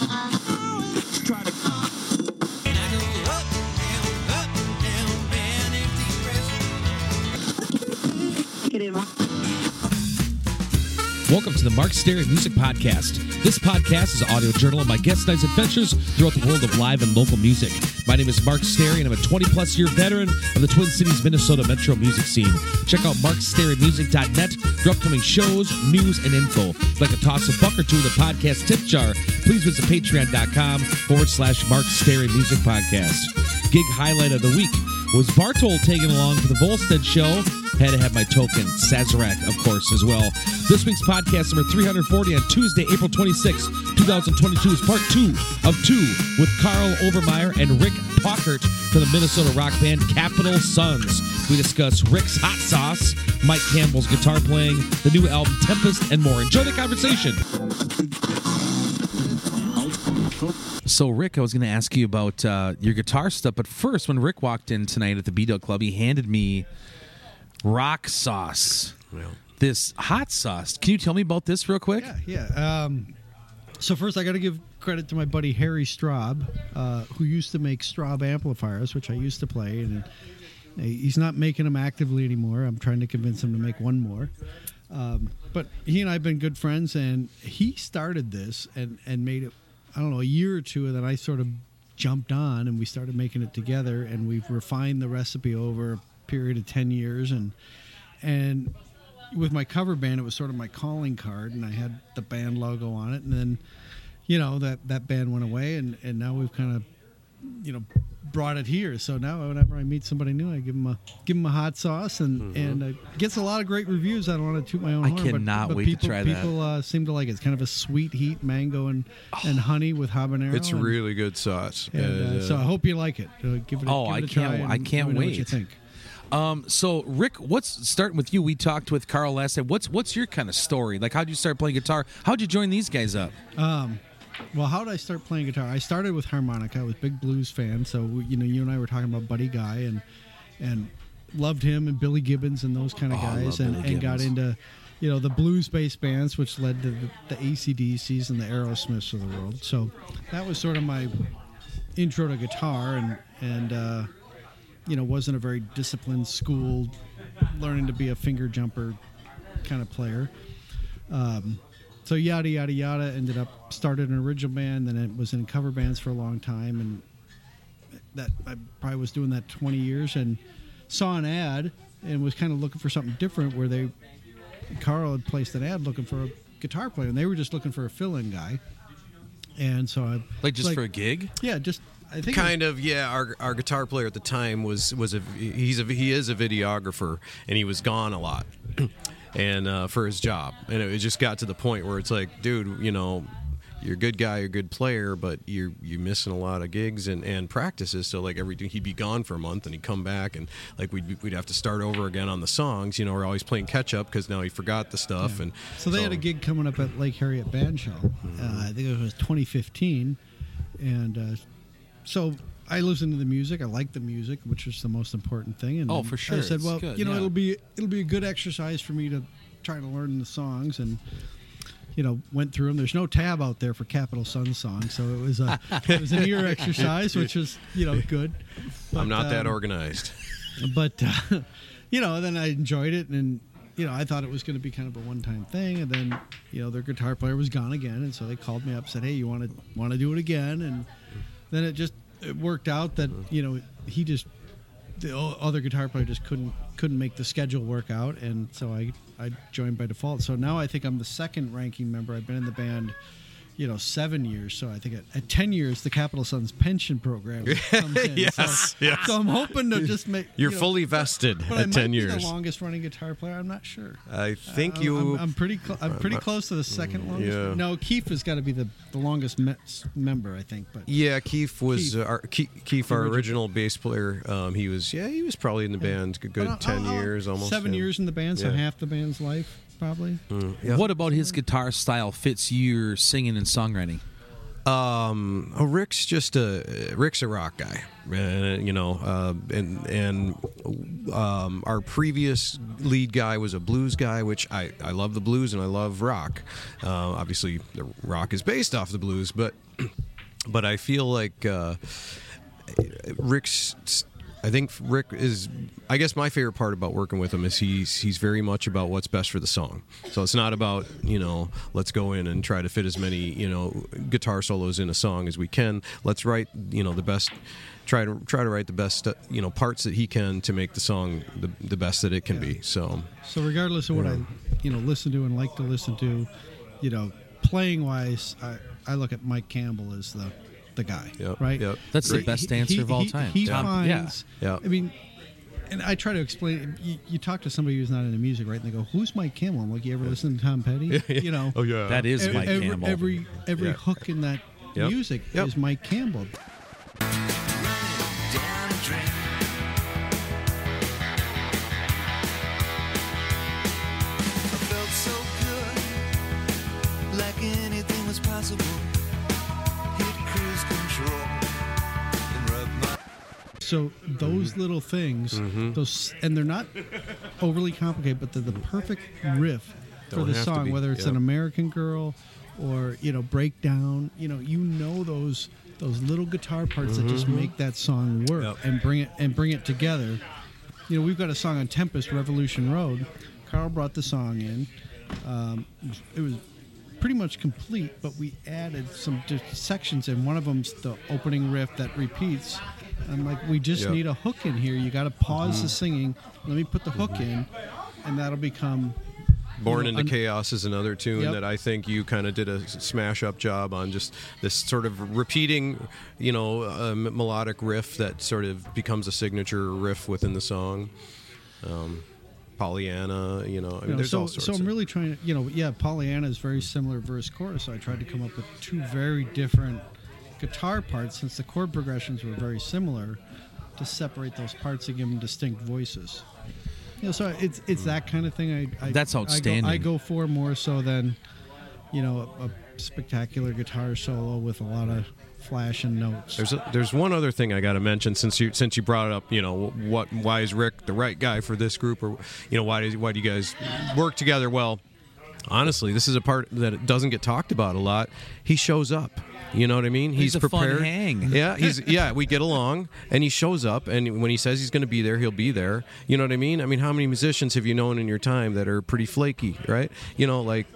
To Welcome to the Mark Stary Music Podcast. This podcast is an audio journal of my guest night's adventures throughout the world of live and local music. My name is Mark Stary, and I'm a 20 plus year veteran of the Twin Cities, Minnesota metro music scene. Check out markstarymusic.net for upcoming shows, news, and info. Like to toss a buck or two in the podcast tip jar, please visit patreon.com forward slash Mark Stary Music Podcast. Gig highlight of the week was Bartol taking along to the Volstead show. Had to have my token, Sazerac, of course, as well. This week's podcast number 340 on Tuesday, April 26, 2022 is part two of two with Carl Overmeyer and Rick Pockert from the Minnesota rock band Capital Sons. We discuss Rick's hot sauce, Mike Campbell's guitar playing, the new album Tempest, and more. Enjoy the conversation. So, Rick, I was going to ask you about uh, your guitar stuff, but first, when Rick walked in tonight at the B Dale Club, he handed me rock sauce. This hot sauce. Can you tell me about this real quick? Yeah, yeah. Um, so first, I got to give credit to my buddy Harry Straub, uh, who used to make Straub amplifiers, which I used to play, and he's not making them actively anymore. I'm trying to convince him to make one more. Um, but he and I have been good friends, and he started this and and made it. I don't know a year or two, then I sort of jumped on, and we started making it together, and we've refined the recipe over a period of ten years, and and with my cover band, it was sort of my calling card, and I had the band logo on it, and then you know that that band went away, and and now we've kind of you know brought it here. So now whenever I meet somebody new, I give them a give them a hot sauce, and and uh, gets a lot of great reviews. I don't want to toot my own Mm-hmm. I horn, but- cannot but, wait to people, try that. People uh, seem to like it. It's kind of a sweet heat mango and and honey with habanero. It's and- really good sauce. And, uh, Uh, so I hope you like it. Uh, give it. A, Oh, give I it a can't- try I can't let me know What you wait. think? Um, so Rick, what's starting with you? We talked with Carl last time. What's what's your kind of story? Like, how'd you start playing guitar? How'd you join these guys up? Well, how did I start playing guitar? I started with harmonica. I was a big blues fan, so you know, you and I were talking about Buddy Guy and and loved him and Billy Gibbons and those kind of Oh, guys, and, and got into you know the blues-based bands, which led to the, the ACDCs and the Aerosmiths of the world. So that was sort of my intro to guitar, and and uh, you know wasn't a very disciplined school, learning to be a finger jumper kind of player. Um, so yada yada yada ended up started an original band then it was in cover bands for a long time and that i probably was doing that 20 years and saw an ad and was kind of looking for something different where they carl had placed an ad looking for a guitar player and they were just looking for a fill-in guy and so i Like just for a gig? yeah just i think kind of yeah our, our guitar player at the time was was a he's a he is a videographer and he was gone a lot and uh, for his job. And it just got to the point where it's like dude you know you're a good guy you're a good player but you're you're missing a lot of gigs and, and practices. So like every he'd be gone for a month and he'd come back and like we'd, we'd have to start over again on the songs you know we're always playing catch up because now he forgot the stuff and So they had a gig coming up at Lake Harriet Band Show. Uh, I think it was 2015, and uh, so I listened to the music. I liked the music, which was the most important thing. And Oh, for sure. I said, well, good, you know, yeah. it'll be it'll be a good exercise for me to try to learn the songs and. You know, went through them. There's no tab out there for Capital Sun songs, so it was a it was an ear exercise, which was you know good. i'm not But, that um, organized but uh, you know then i enjoyed it and you know i thought it was going to be kind of a one-time thing and then you know their guitar player was gone again and so they called me up said hey you want to want to do it again and then it just it worked out that mm-hmm. you know he just the other guitar player just couldn't couldn't make the schedule work out. And so i i joined by default. So now i think i'm the second ranking member. I've been in the band you know, seven years. So I think at, at ten years, the Capital Sons pension program comes in. Yes, so, yes. so I'm hoping to just make. you're you know, fully vested but I at 10 be years the longest running guitar player. I'm not sure. i think I'm- you I'm, I'm pretty. Cl- I'm pretty close to the second longest. yeah. No, Keith has got to be the, the longest me- member, I think. But Yeah, Keith was Keith. Uh, our Keith, Keith our original. original bass player. Um, he was yeah, he was probably in the band a good But I'll- ten I'll- years almost. Seven yeah. years in the band, so Yeah. half the band's life probably. Yeah. What about his guitar style fits your singing and songwriting? Um, oh, Rick's just a Rick's a rock guy, uh, you know. Uh, and and um, our previous lead guy was a blues guy, which I I love the blues and I love rock. Uh, obviously, the rock is based off the blues, but but I feel like uh, Rick's. I think Rick is. I guess my favorite part about working with him is he's he's very much about what's best for the song. So it's not about you know let's go in and try to fit as many you know guitar solos in a song as we can. Let's write you know the best. Try to try to write the best uh, you know parts that he can to make the song the, the best that it can be. So So regardless of what I, you know, listen to and like to listen to, you know, playing wise, I, I look at Mike Campbell as the the guy, Yep, right? yep. That's the best He- answer he- of all he- time. He Tom. finds. Yeah. I mean, and I try to explain. You, you talk to somebody who's not into music, right? And they go, "Who's Mike Campbell?" I'm like, "You ever listen to Tom Petty?" You know. oh yeah, That is Ev- Mike every, Campbell. Every every Yeah. hook in that Yep. music Yep. is Mike Campbell. So those Mm-hmm. little things, those and they're not overly complicated, but they're the perfect riff for Don't the song. Whether it's yeah. an American Girl or you know Breakdown, you know you know those those little guitar parts that just make that song work Mm-hmm. Yep. and bring it and bring it together. You know we've got a song on Tempest, Revolution Road. Carl brought the song in. Um, it was pretty much complete, but we added some sections, and one of them's the opening riff that repeats. I'm like, we just Yep. need a hook in here. You got to pause Mm-hmm. the singing. Let me put the hook in, and that'll become. Born you know, into un- Chaos is another tune Yep. that I think you kind of did a smash up job on just this sort of repeating, you know, uh, melodic riff that sort of becomes a signature riff within the song. Um, Pollyanna, you know, I mean, You know, there's so, all sorts. so I'm really trying to, you know, yeah, Pollyanna is very similar verse chorus. So I tried to come up with two very different guitar parts since the chord progressions were very similar to separate those parts and give them distinct voices. You know, so it's it's that kind of thing. I, I That's I go- outstanding. I go, for more so than, you know, a, a spectacular guitar solo with a lot of flash and notes. There's a, there's one other thing I got to mention since you since you brought it up. You know, what why is Rick the right guy for this group, or you know why do why do you guys work together well? Honestly, this is a part that doesn't get talked about a lot. He shows up. You know what I mean? He's a fun prepared. hang. Yeah, he's yeah. We get along, and he shows up. And when he says he's going to be there, he'll be there. You know what I mean? I mean, how many musicians have you known in your time that are pretty flaky, right? You know, like,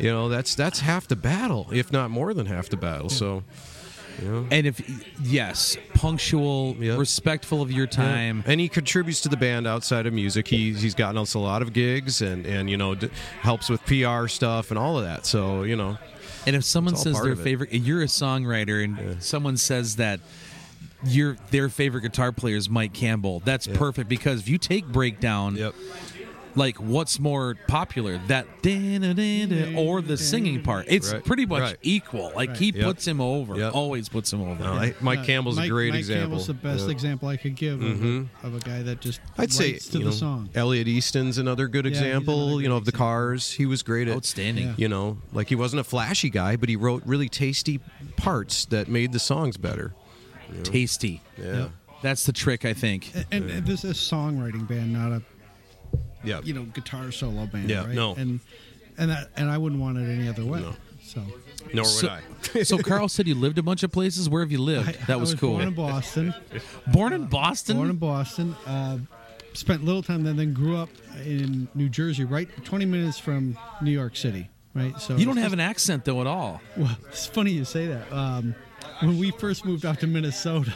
you know, that's that's half the battle, if not more than half the battle. So, know. And if yes, punctual, Yep. respectful of your time. and he contributes to the band outside of music. He he's gotten us a lot of gigs and and you know d- helps with PR stuff and all of that. So you know, And if someone says their favorite, you're a songwriter, and someone says that your their favorite guitar player is Mike Campbell, that's perfect because if you take breakdown, like what's more popular, that or the singing part? It's Right, pretty much right. equal. Like he Yep. puts him over, Yep. always puts him over. No, I- Mike Uh, Campbell's Mike- a great example. Mike example. Campbell's the best Yeah. example I could give of, a, of a guy that just I'd say to you the know, song. Elliot Easton's another good he's example. another you know, of the. Cars, he was great at Outstanding. Yeah. You know, like he wasn't a flashy guy, but he wrote really tasty parts that made the songs better. Tasty. Yeah, That's the trick, I think. And, and this is a songwriting band, not a yeah. you know guitar solo band. Yeah, right? no. And and that, and I wouldn't want it any other way. No. So Nor would So, I. so Carl said you lived a bunch of places. Where have you lived? I, that I was, cool. Born in Boston. Born in Boston. born in Boston. Uh, spent little time there, then grew up in New Jersey, right 20 minutes from New York City. Right. So you don't have an accent though at all. Well, it's funny you say that. Um, when we first moved out to Minnesota,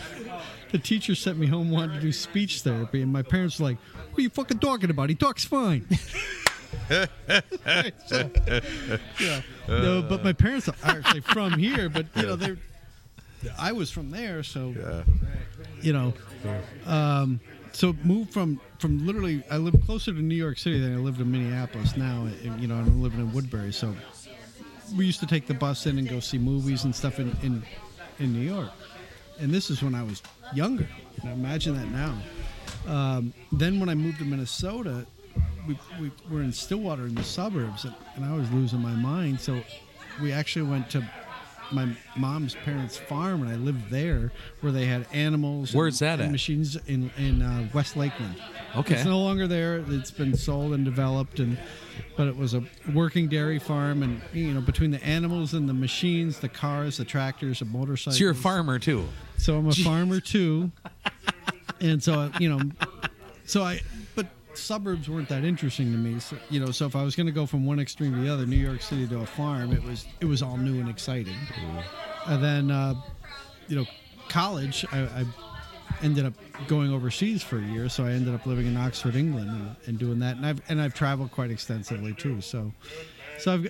the teacher sent me home wanted to do speech therapy, and my parents were like, "What are you fucking talking about? He talks fine." So, yeah. No, but my parents are actually from here, but you know they're. I was from there, so you know. Um, so moved from from literally, I lived closer to New York City than I lived in Minneapolis. Now, and, you know, I'm living in Woodbury, so we used to take the bus in and go see movies and stuff in in, in New York. And this is when I was younger. Now imagine that now. Um, then when I moved to Minnesota, we, we were in Stillwater in the suburbs, and, and I was losing my mind. So we actually went to my mom's parents' farm, and I lived there, where they had animals. Where's and, that at? Machines in in uh, West Lakeland. Okay. It's no longer there. It's been sold and developed, and but it was a working dairy farm, and you know between the animals and the machines, the cars, the tractors, the motorcycles. So you're a farmer too. So I'm a farmer too, and so you know, so I. Suburbs weren't that interesting to me. So, you know, so if I was going to go from one extreme to the other, New York City to a farm, it was it was all new and exciting. And then, uh, you know, college, I, I ended up going overseas for a year. So I ended up living in Oxford, England, and, and doing that. And I've and I've traveled quite extensively too. So, so I've.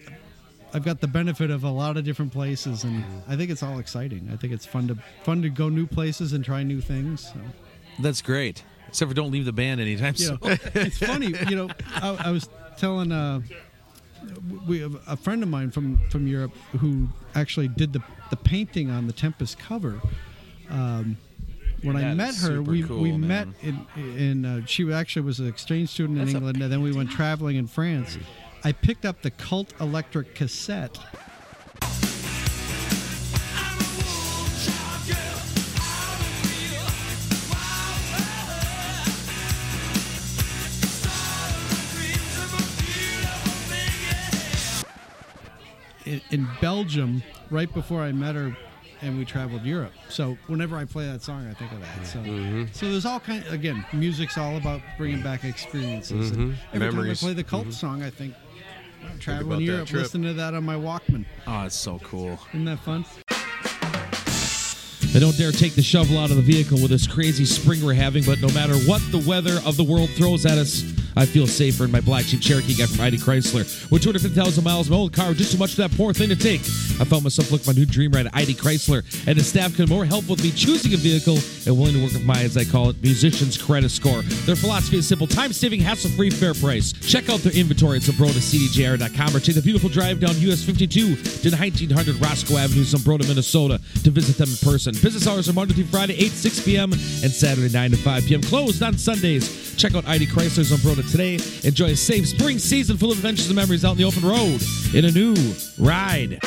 I've got the benefit of a lot of different places, and I think it's all exciting. I think it's fun to fun to go new places and try new things. So. That's great. Except for don't leave the band anytime You soon. know, it's funny. You know, I, I was telling uh, we have a friend of mine from from Europe who actually did the the painting on the Tempest cover. Um, when I met her, we cool, we man. met in in uh, she actually was an exchange student in That's a England, and then we went traveling in France. I picked up the Cult Electric cassette. In, in Belgium right before I met her, and we traveled Europe. So whenever I play that song, I think of that. So, Mm-hmm. so there's all kind. Of, Again, music's all about bringing back experiences. And Mhm. every Memories. time I play the cult song, I think traveling about that Europe, trip. listen to that on my Walkman. Oh, it's so cool. Isn't that fun? I don't dare take the shovel out of the vehicle with this crazy spring we're having, but no matter what the weather of the world throws at us, I feel safer in my black Jeep Cherokee guy from ID Chrysler. With 250,000 miles, my old car was just too much for that poor thing to take. I found myself looking for my new dream ride at ID Chrysler, and the staff could more help with me choosing a vehicle and willing to work with my, as I call it, musician's credit score. Their philosophy is simple time saving, hassle free, fair price. Check out their inventory at ZumbrotaCDJR.com or take the beautiful drive down US 52 to 1900 Roscoe Avenue, Zumbrota, Minnesota to visit them in person. Business hours are Monday through Friday, 8 to 6 p.m. and Saturday, 9 to 5 p.m. Closed on Sundays. Check out ID Chrysler Today. Enjoy a safe spring season full of adventures and memories out in the open road in a new ride.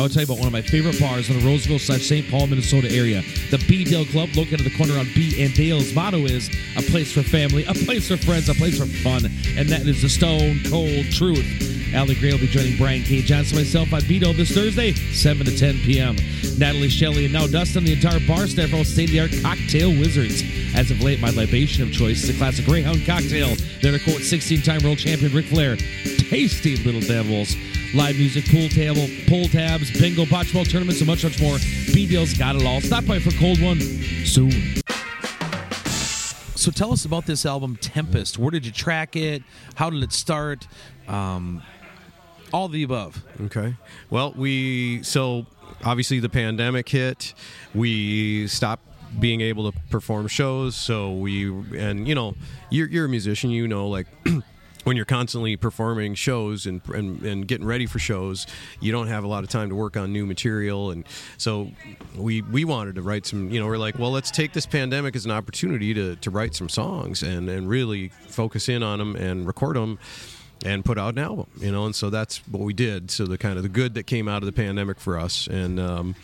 I will tell you about one of my favorite bars in the Roseville slash St. Paul, Minnesota area. The B Dale Club, located at the corner on B and Dale's motto is a place for family, a place for friends, a place for fun. And that is the stone cold truth. Allie Gray will be joining Brian K. Johnson myself on B Dale this Thursday, 7 to 10 p.m. Natalie Shelley and now Dustin, the entire bar staff, are state of the art cocktail wizards. As of late, my libation of choice is a classic Greyhound cocktail. They're to quote 16 time world champion Ric Flair. Tasty little devils. Live music, pool table, pull tabs, bingo, bocce tournaments, and much, much more. B Dale's got it all. Stop by for a cold one soon. So tell us about this album, Tempest. Where did you track it? How did it start? Um, all the above. Okay. Well, we so obviously the pandemic hit. We stopped being able to perform shows. So we and you know you're you're a musician. You know like. When you're constantly performing shows and, and and getting ready for shows, you don't have a lot of time to work on new material, and so we we wanted to write some. You know, we're like, well, let's take this pandemic as an opportunity to to write some songs and and really focus in on them and record them and put out an album you know and so that's what we did. So the kind of the good that came out of the pandemic for us. And um,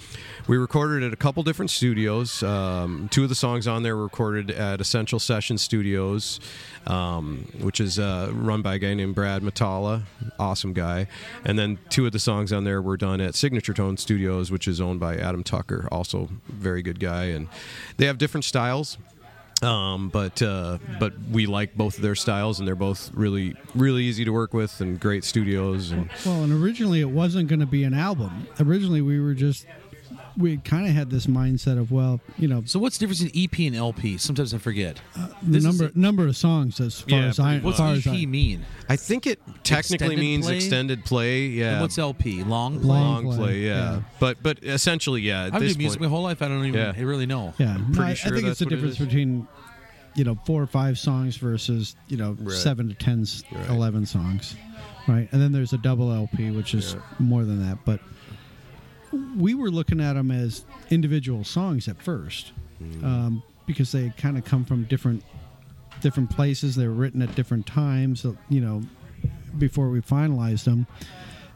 we recorded at a couple different studios. Um, two of the songs on there were recorded at essential session studios um, which is uh, run by a guy named brad matala. Awesome guy. And then two of the songs on there were done at signature tone studios which is owned by adam tucker also very good guy. And they have different styles um, but uh, but we like both of their styles, and they're both really really easy to work with and great studios. And Well, and originally it wasn't going to be an album. Originally we were just we kind of had this mindset of well, you know, So what's the difference in EP and LP? Sometimes I forget. the This is number number of songs as far Yeah, as I pretty What's as far as EP I, mean? I think it technically Extended means play? extended play. Yeah, And what's LP? Long play? Long long play. play, yeah. yeah. but but essentially, yeah. I've this been music my whole life. I don't even Yeah. I really know. Yeah, no, pretty I, sure I think it's the what it difference between you know four or five songs versus you know Right. seven to 10, s- Right. 11 songs, right? And then there's a double LP, which is Yeah. more than that. But we were looking at them as individual songs at first, Mm. um, because they kind of come from different different places. They were written at different times, uh, you know, before we finalized them.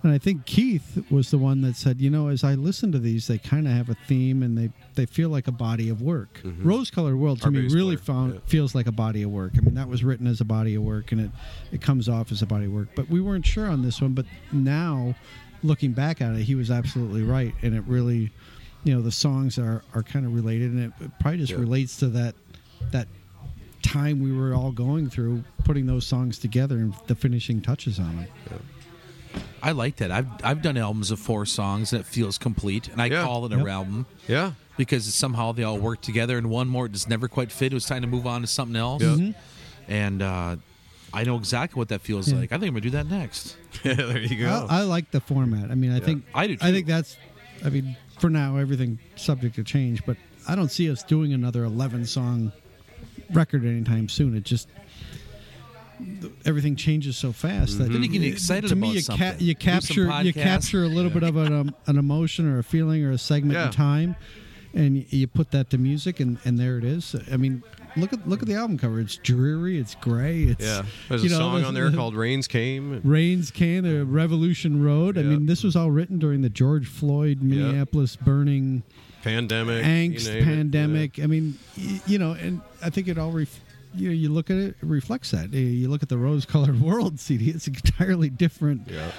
And I think Keith was the one that said, you know, as I listen to these, they kind of have a theme and they, they feel like a body of work. Rose Colored World to Our me really found yeah. feels like a body of work. I mean, that was written as a body of work and it, it comes off as a body of work. But we weren't sure on this one. But now, looking back at it, he was absolutely right. And it really, you know, the songs are, are kind of related and it, it probably just Yeah. relates to that that time we were all going through putting those songs together and the finishing touches on them. I like that. I've I've done albums of four songs and it feels complete, and I Yeah. call it a Yep. album Yeah. because somehow they all work together. And one more just never quite fit. It was time to move on to something else. Yeah. And uh, I know exactly what that feels Yeah. like. I think I'm gonna do that next. there you go. I, I like the format. I mean, I think I do, I too. think that's. I mean, for now, everything subject to change, but I don't see us doing another eleven song record anytime soon. It just everything changes so fast that Then you get excited to me about you, something. you Do some capture you podcasts. capture a little bit of an, um, an emotion or a feeling or a segment Yeah. in time, and you put that to music, and, and there it is. I mean, look at look at the album cover. It's dreary. It's gray. It's yeah. There's a know, song on there the- called "Rains Came." Rains came, the Revolution Road. I mean, this was all written during the George Floyd, Minneapolis burning, Pandemic. angst, you name it. pandemic. I mean, you know, and I think it all, ref- you know, you look at it, it reflects that. You look at the Rose Colored World CD, it's entirely different Yeah.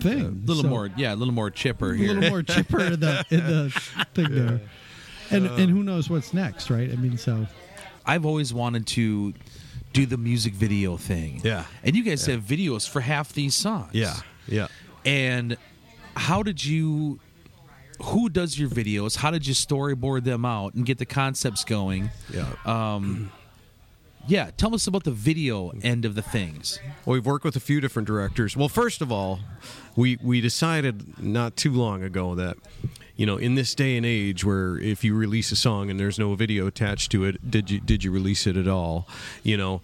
Thing. A little So, more, yeah, a little more chipper here. a little more chipper in the, in the thing there. And, and who knows what's next, right? I mean, so I've always wanted to do the music video thing. Yeah. And you guys have videos for half these songs. Yeah. Yeah. And how did you who does your videos? How did you storyboard them out and get the concepts going? Yeah. Um yeah, tell us about the video end of the things. Well, we've worked with a few different directors. Well, first of all, we we decided not too long ago that you know, in this day and age where if you release a song and there's no video attached to it, did you did you release it at all? You know,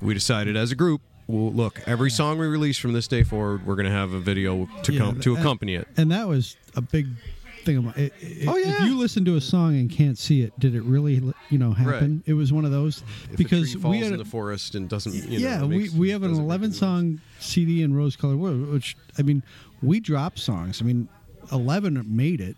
we decided as a group, well, look, every song we release from this day forward, we're going to have a video to Yeah, come to accompany it. And that was a big thing. Of my, i- i- Oh, If you listen to a song and can't see it, did it really, you know, happen? It was one of those If because a tree falls we had. in a- the forest and doesn't, you yeah, know, we, makes- we have an 11 any noise. song CD in Rose Colored World, which I mean, we dropped songs. I mean, 11 made it.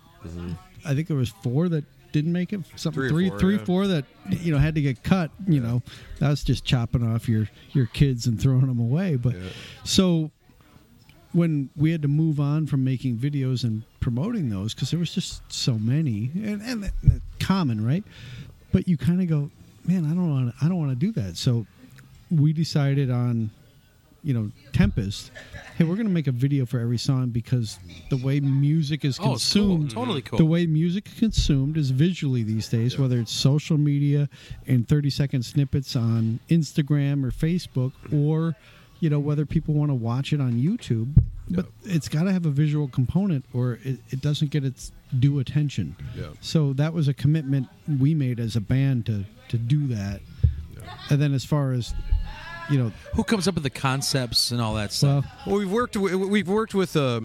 I think there was four that didn't make it. Something Mm-hmm. Three three, four, three, yeah. four that you know had to get cut. You know, that's just chopping off your your kids and throwing them away. But so when we had to move on from making videos and promoting those because there was just so many and, and, and common right but you kind of go man i don't want to i don't want to do that so we decided on you know tempest hey we're going to make a video for every song because the way music is Oh, it's cool. consumed Totally cool. the way music is consumed is visually these days whether it's social media and 30 second snippets on instagram or facebook or you know whether people want to watch it on youtube but it's got to have a visual component or it, it doesn't get its due attention Yeah. so that was a commitment we made as a band to to do that Yeah. and then as far as you know Who comes up with the concepts and all that stuff? Well, we've worked. wi- We've worked with, uh,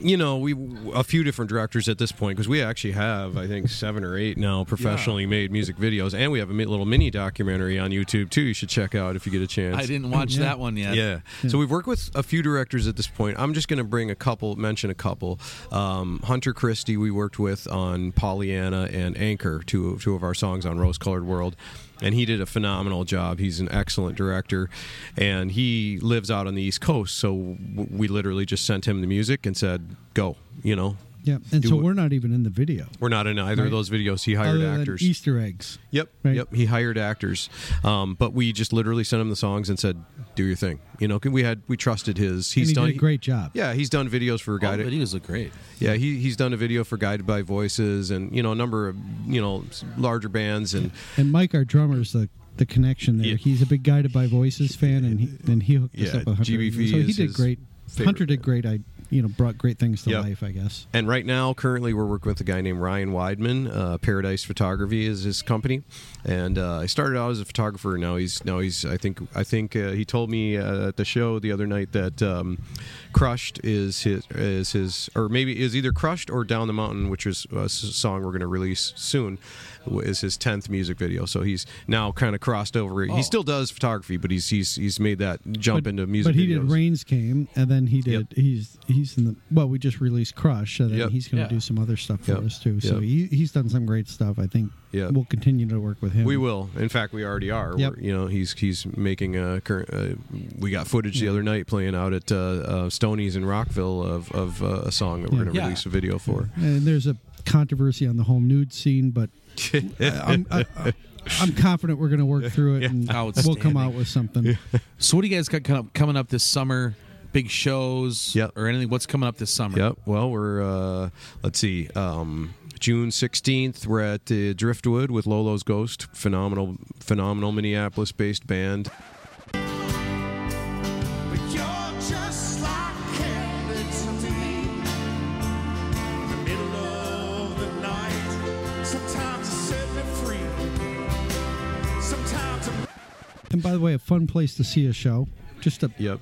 you know, we a few different directors at this point because we actually have, I think, seven or eight now professionally made music videos, and we have a little mini documentary on YouTube too. You should check out if you get a chance. I didn't watch Yeah. that one yet. Yeah. So we've worked with a few directors at this point. I'm just going to bring a couple, mention a couple. Um, Hunter Christie, we worked with on Pollyanna and Anchor, two, two of our songs on Rose Colored World. And he did a phenomenal job. He's an excellent director. And he lives out on the East Coast. So we literally just sent him the music and said, go, you know. Yeah and so it. we're not even in the video We're not in either Right. of those videos. He hired other than actors. easter eggs Yep, Right. yep. He hired actors, um, but we just literally sent him the songs and said, "Do your thing." You know, we had we trusted his. He's and he done did a great job Yeah, he's done videos for guided. the videos look great. Yeah, he he's done a video for Guided by Voices and you know a number of you know larger bands and And Mike, our drummer, is the the connection there. Yeah. He's a big Guided by Voices fan, and he and he hooked us up with Hunter. GBV so he is did his great. favorite Hunter did great. I you know brought great things to Yep. life. I guess. And right now, currently, we're working with a guy named Ryan Weidman. Uh, Paradise Photography is his company, and uh, I started out as a photographer. Now he's now he's. I think I think uh, he told me uh, at the show the other night that um, Crushed is his is his or maybe is either Crushed or Down the Mountain, which is a song we're going to release soon, is his tenth music video. So he's now kind of crossed over. Oh. He still does photography, but he's he's he's made that jump but, into music. But he videos. did Rains came, and then he did. Yep. He's he he's in the well. We just released Crush, so then Yep. he's going to Yeah. do some other stuff for Yep. us too. So Yep. he, he's done some great stuff. I think Yep. we'll continue to work with him. We will. In fact, we already are. Yep. We're- You know, he's he's making a current. Uh, we got footage the other night playing out at uh, uh, Stony's in Rockville of of uh, a song that we're going to Yeah. release a video for. And there's a controversy on the whole nude scene, but I'm, I, I'm confident we're going to work through it and we'll come out with something. So what do you guys got coming up this summer? Big shows Yep. or anything? What's coming up this summer? Yep. Well, we're uh, let's see. Um, June sixteenth, we're at uh, Driftwood with Lolo's Ghost. Phenomenal, phenomenal Minneapolis-based band. But you're just like candy to me. In the middle of the night, sometimes you set me free. Sometimes I'm And by the way, a fun place to see a show. Just a Yep.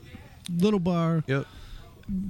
Little bar, Yep.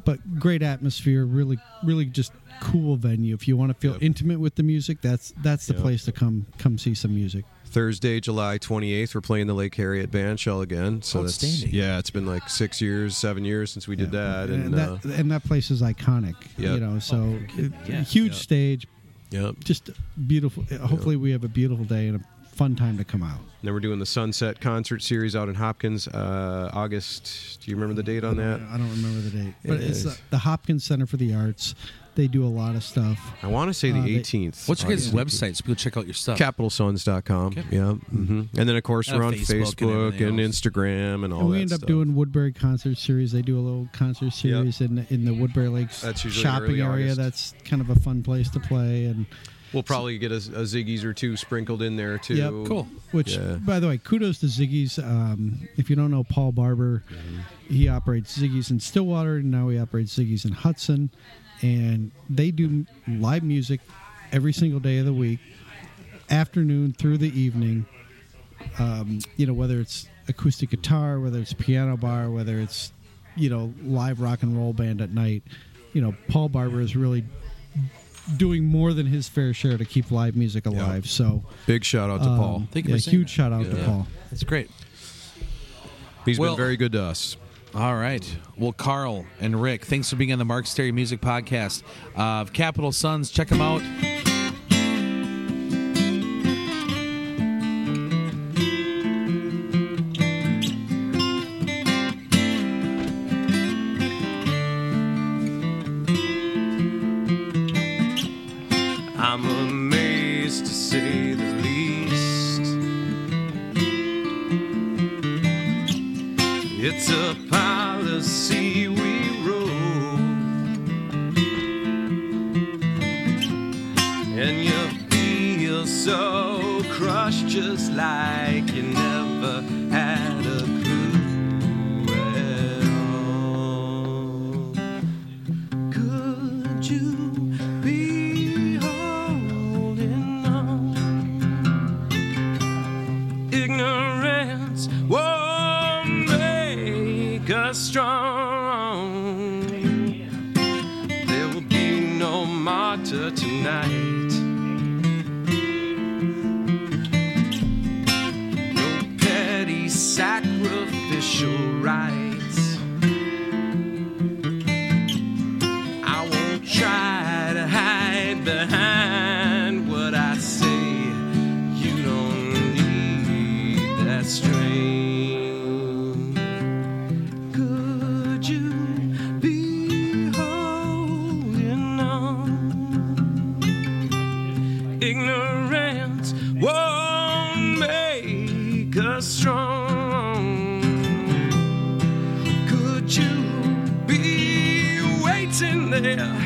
but great atmosphere. Really, really just cool venue. If you want to feel Yep. intimate with the music, that's that's the Yep. place to come come see some music. Thursday, July 28th, we're playing the Lake Harriet Band Shell again. So that's Outstanding. yeah, it's been like six years, seven years since we did that, and, and uh, that and that place is iconic. Yep. You know, so it- Yeah. huge Yep. stage, yep. just beautiful. Hopefully, we have a beautiful day and a fun time to come out. Then we're doing the Sunset concert series out in Hopkins, uh, August. Do you remember the date on that? I don't remember the date, but It it's uh, the Hopkins Center for the Arts. They do a lot of stuff. I want to say the Uh, they- 18th. What's your guys' August 18th. website so people check out your stuff? capitalsons.com Okay. yeah hmm and then of course And we're on Facebook and facebook everything and, else. instagram and all and we that end up stuff. doing Woodbury concert series. They do a little concert series in the, in the Woodbury Lakes That's usually shopping early area. August. That's kind of a fun place to play. And we'll probably get a, a ziggy's or two sprinkled in there too Yep. Cool. which, Yeah. by the way, kudos to Ziggy's. Um, if you don't know Paul Barber, Mm-hmm. he operates Ziggy's in Stillwater, and now he operates Ziggy's in Hudson. And they do live music every single day of the week, afternoon through the evening. Um, you know, whether it's acoustic guitar, whether it's piano bar, whether it's you know live rock and roll band at night. You know, Paul Barber is really doing more than his fair share to keep live music alive. So, big shout out to um, paul Thank you yeah, huge that. shout out to Paul. That's great. he's well- been very good to us All right. Well, Carl and Rick, thanks for being on the Mark Stary Music Podcast uh, of Capital Sons. Check them out. Waiting